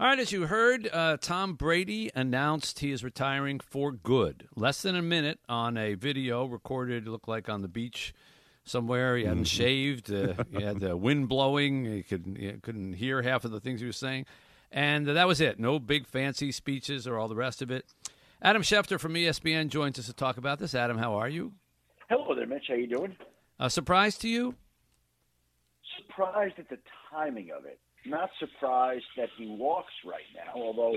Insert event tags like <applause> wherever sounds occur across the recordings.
All right, as you heard, uh, Tom Brady announced he is retiring for good. Less than a minute on a video recorded, looked like on the beach somewhere. He hadn't mm-hmm. shaved. Uh, he had the <laughs> wind blowing. He, could, he couldn't hear half of the things he was saying. And that was it. No big fancy speeches or all the rest of it. Adam Schefter from ESPN joins us to talk about this. Adam, how are you? Hello there, Mitch. How you doing? A surprise to you? Surprised at the timing of it not surprised that he walks right now, although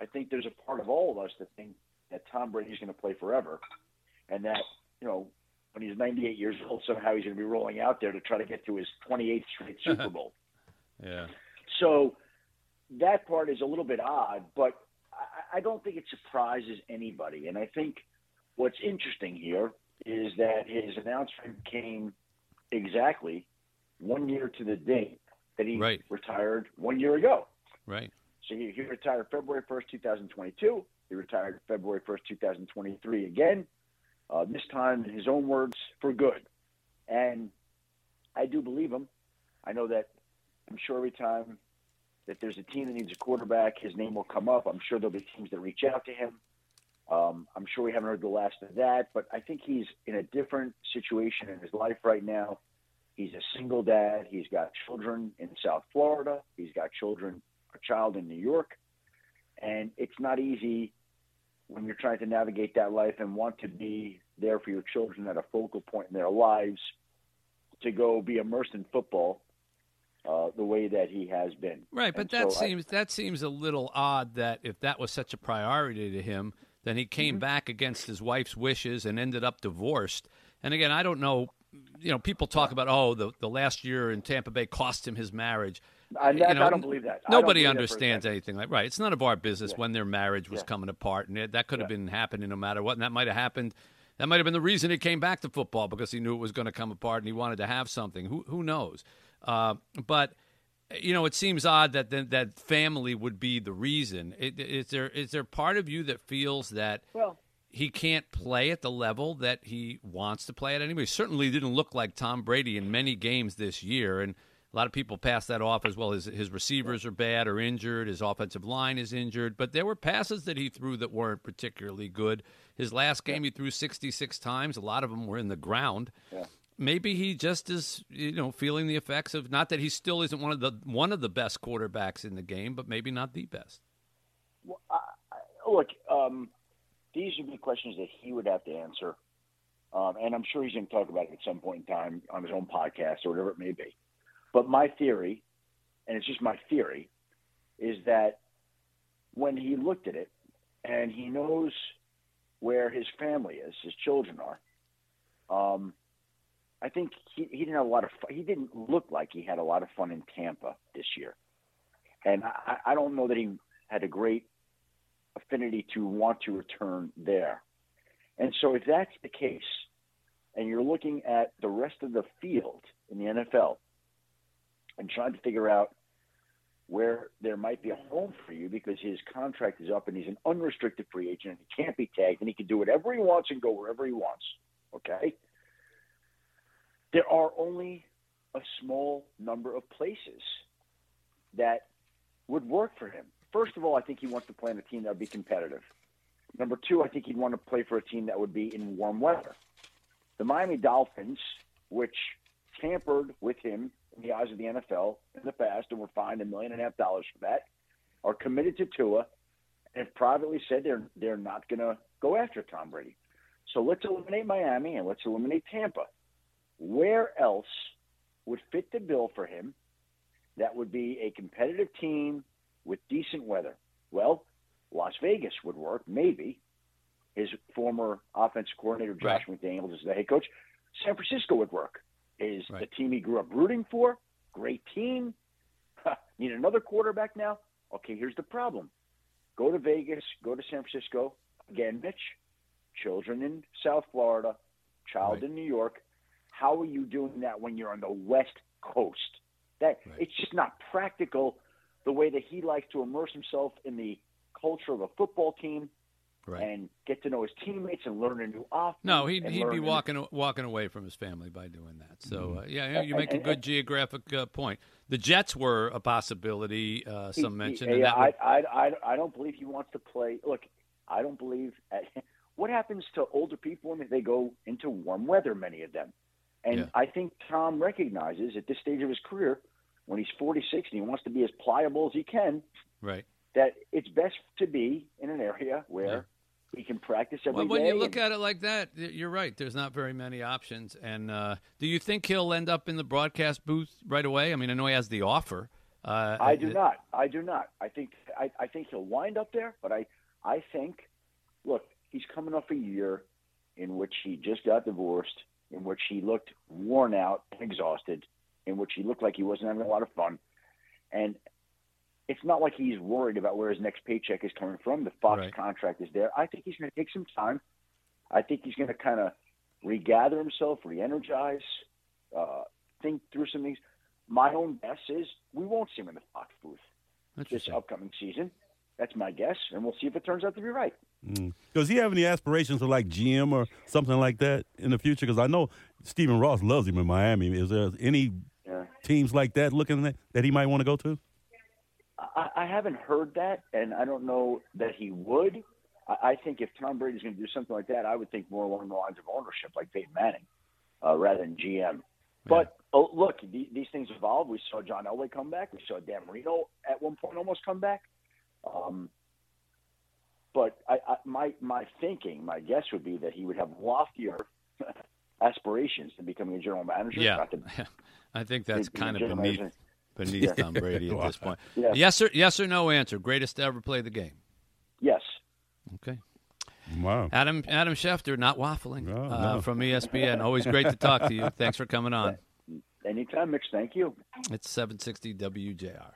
I think there's a part of all of us that think that Tom Brady's going to play forever, and that you know when he's 98 years old, somehow he's going to be rolling out there to try to get to his 28th straight <laughs> Super Bowl. yeah. So that part is a little bit odd, but I, I don't think it surprises anybody. And I think what's interesting here is that his announcement came exactly one year to the date that he right. retired one year ago. Right. So he, he retired February 1st, 2022. He retired February 1st, 2023 again, uh, this time in his own words, for good. And I do believe him. I know that I'm sure every time that there's a team that needs a quarterback, his name will come up. I'm sure there'll be teams that reach out to him. Um, I'm sure we haven't heard the last of that, but I think he's in a different situation in his life right now. He's a single dad. He's got children in South Florida. He's got children, a child in New York. And it's not easy when you're trying to navigate that life and want to be there for your children at a focal point in their lives to go be immersed in football uh, the way that he has been. Right, but and that so seems I, that seems a little odd that if that was such a priority to him, then he came mm-hmm. back against his wife's wishes and ended up divorced. And again, I don't know you know, people talk about oh, the the last year in Tampa Bay cost him his marriage. I, you know, I don't believe that. Nobody believe understands anything like right. It's none of our business yeah. when their marriage was yeah. coming apart, and it, that could have yeah. been happening no matter what. And that might have happened. That might have been the reason he came back to football because he knew it was going to come apart and he wanted to have something. Who who knows? Uh, but you know, it seems odd that the, that family would be the reason. It, is there is there part of you that feels that? Well, he can't play at the level that he wants to play at anyway. He certainly didn't look like Tom Brady in many games this year, and a lot of people pass that off as well. His his receivers are bad or injured. His offensive line is injured, but there were passes that he threw that weren't particularly good. His last game, he threw 66 times. A lot of them were in the ground. Yeah. Maybe he just is, you know, feeling the effects of not that he still isn't one of the one of the best quarterbacks in the game, but maybe not the best. Well, I, look, um, these would be questions that he would have to answer. Um, and I'm sure he's going to talk about it at some point in time on his own podcast or whatever it may be. But my theory, and it's just my theory, is that when he looked at it and he knows where his family is, his children are, um, I think he, he didn't have a lot of fun. He didn't look like he had a lot of fun in Tampa this year. And I, I don't know that he had a great affinity to want to return there. And so, if that's the case, and you're looking at the rest of the field in the NFL and trying to figure out where there might be a home for you because his contract is up and he's an unrestricted free agent and he can't be tagged and he can do whatever he wants and go wherever he wants. Okay? There are only a small number of places that would work for him first of all, I think he wants to play on a team that would be competitive. Number two, I think he'd want to play for a team that would be in warm weather. The Miami Dolphins, which tampered with him in the eyes of the NFL in the past and were fined a million and a half dollars for that, are committed to Tua and have privately said they're they're not going to go after Tom Brady. So let's eliminate Miami and let's eliminate Tampa. Where else would fit the bill for him that would be a competitive team with decent weather. Well, Las Vegas would work, maybe. His former offensive coordinator, Josh right. McDaniels, is the head coach. San Francisco would work. Is right. the team he grew up rooting for? Great team. <laughs> Need another quarterback now? Okay, here's the problem. Go to Vegas, go to San Francisco. Again, Mitch, children in South Florida, child right. in New York. How are you doing that when you're on the West Coast? That it's just not practical the way that he likes to immerse himself in the culture of a football team Right. and get to know his teammates and learn a new offense. No, he'd, he'd be a new- walking walking away from his family by doing that. So uh, yeah, you And- make a and- good geographic uh, point. The Jets were a possibility. Uh, some He- mentioned. yeah, that would- I, I, I, I don't believe he wants to play. Look, I don't believe. At, <laughs> what happens to older people when they go into warm weather? Many of them, and Yeah. I think Tom recognizes at this stage of his career, when he's 46 and he wants to be as pliable as he can, right. that it's best to be in an area where Yeah. he can practice every Well, day. when you look and- at it like that, you're right. There's not very many options. And uh, do you think he'll end up in the broadcast booth right away? I mean, I know he has the offer. Uh, I do uh, not. I do not. I think I, I think he'll wind up there, but I I think look, he's coming off a year in which he just got divorced, in which he looked worn out and exhausted, in which he looked like he wasn't having a lot of fun. And it's not like he's worried about where his next paycheck is coming from. The Fox Right. contract is there. I think he's going to take some time. I think he's going to kind of regather himself, re-energize, uh, think through some things. My own guess is we won't see him in the Fox booth this upcoming season. That's my guess, and we'll see if it turns out to be right. Mm. Does he have any aspirations of like GM or something like that in the future? Because I know Stephen Ross loves him in Miami. Is there any Yeah. teams like that looking at that he might want to go to? I, I haven't heard that, and I don't know that he would. I, I think if Tom Brady's going to do something like that, I would think more along the lines of ownership, like Peyton Manning, uh, rather than GM. But oh, look, the, these things evolve. We saw John Elway come back. We saw Dan Marino at one point almost come back. Um, but I, I, my my thinking, my guess would be that he would have loftier <laughs> aspirations to becoming a general manager. Yeah, not to <laughs> I think that's be kind of general beneath manager. beneath Tom Brady at <laughs> this point. Yeah. Yes or yes or no answer. Greatest to ever play the game. Yes. Okay. Wow. Adam Adam Schefter, not waffling No, uh, no. from ESPN. Always great to talk to you. <laughs> Thanks for coming on. Anytime, Mitch. Thank you. It's 760 WJR.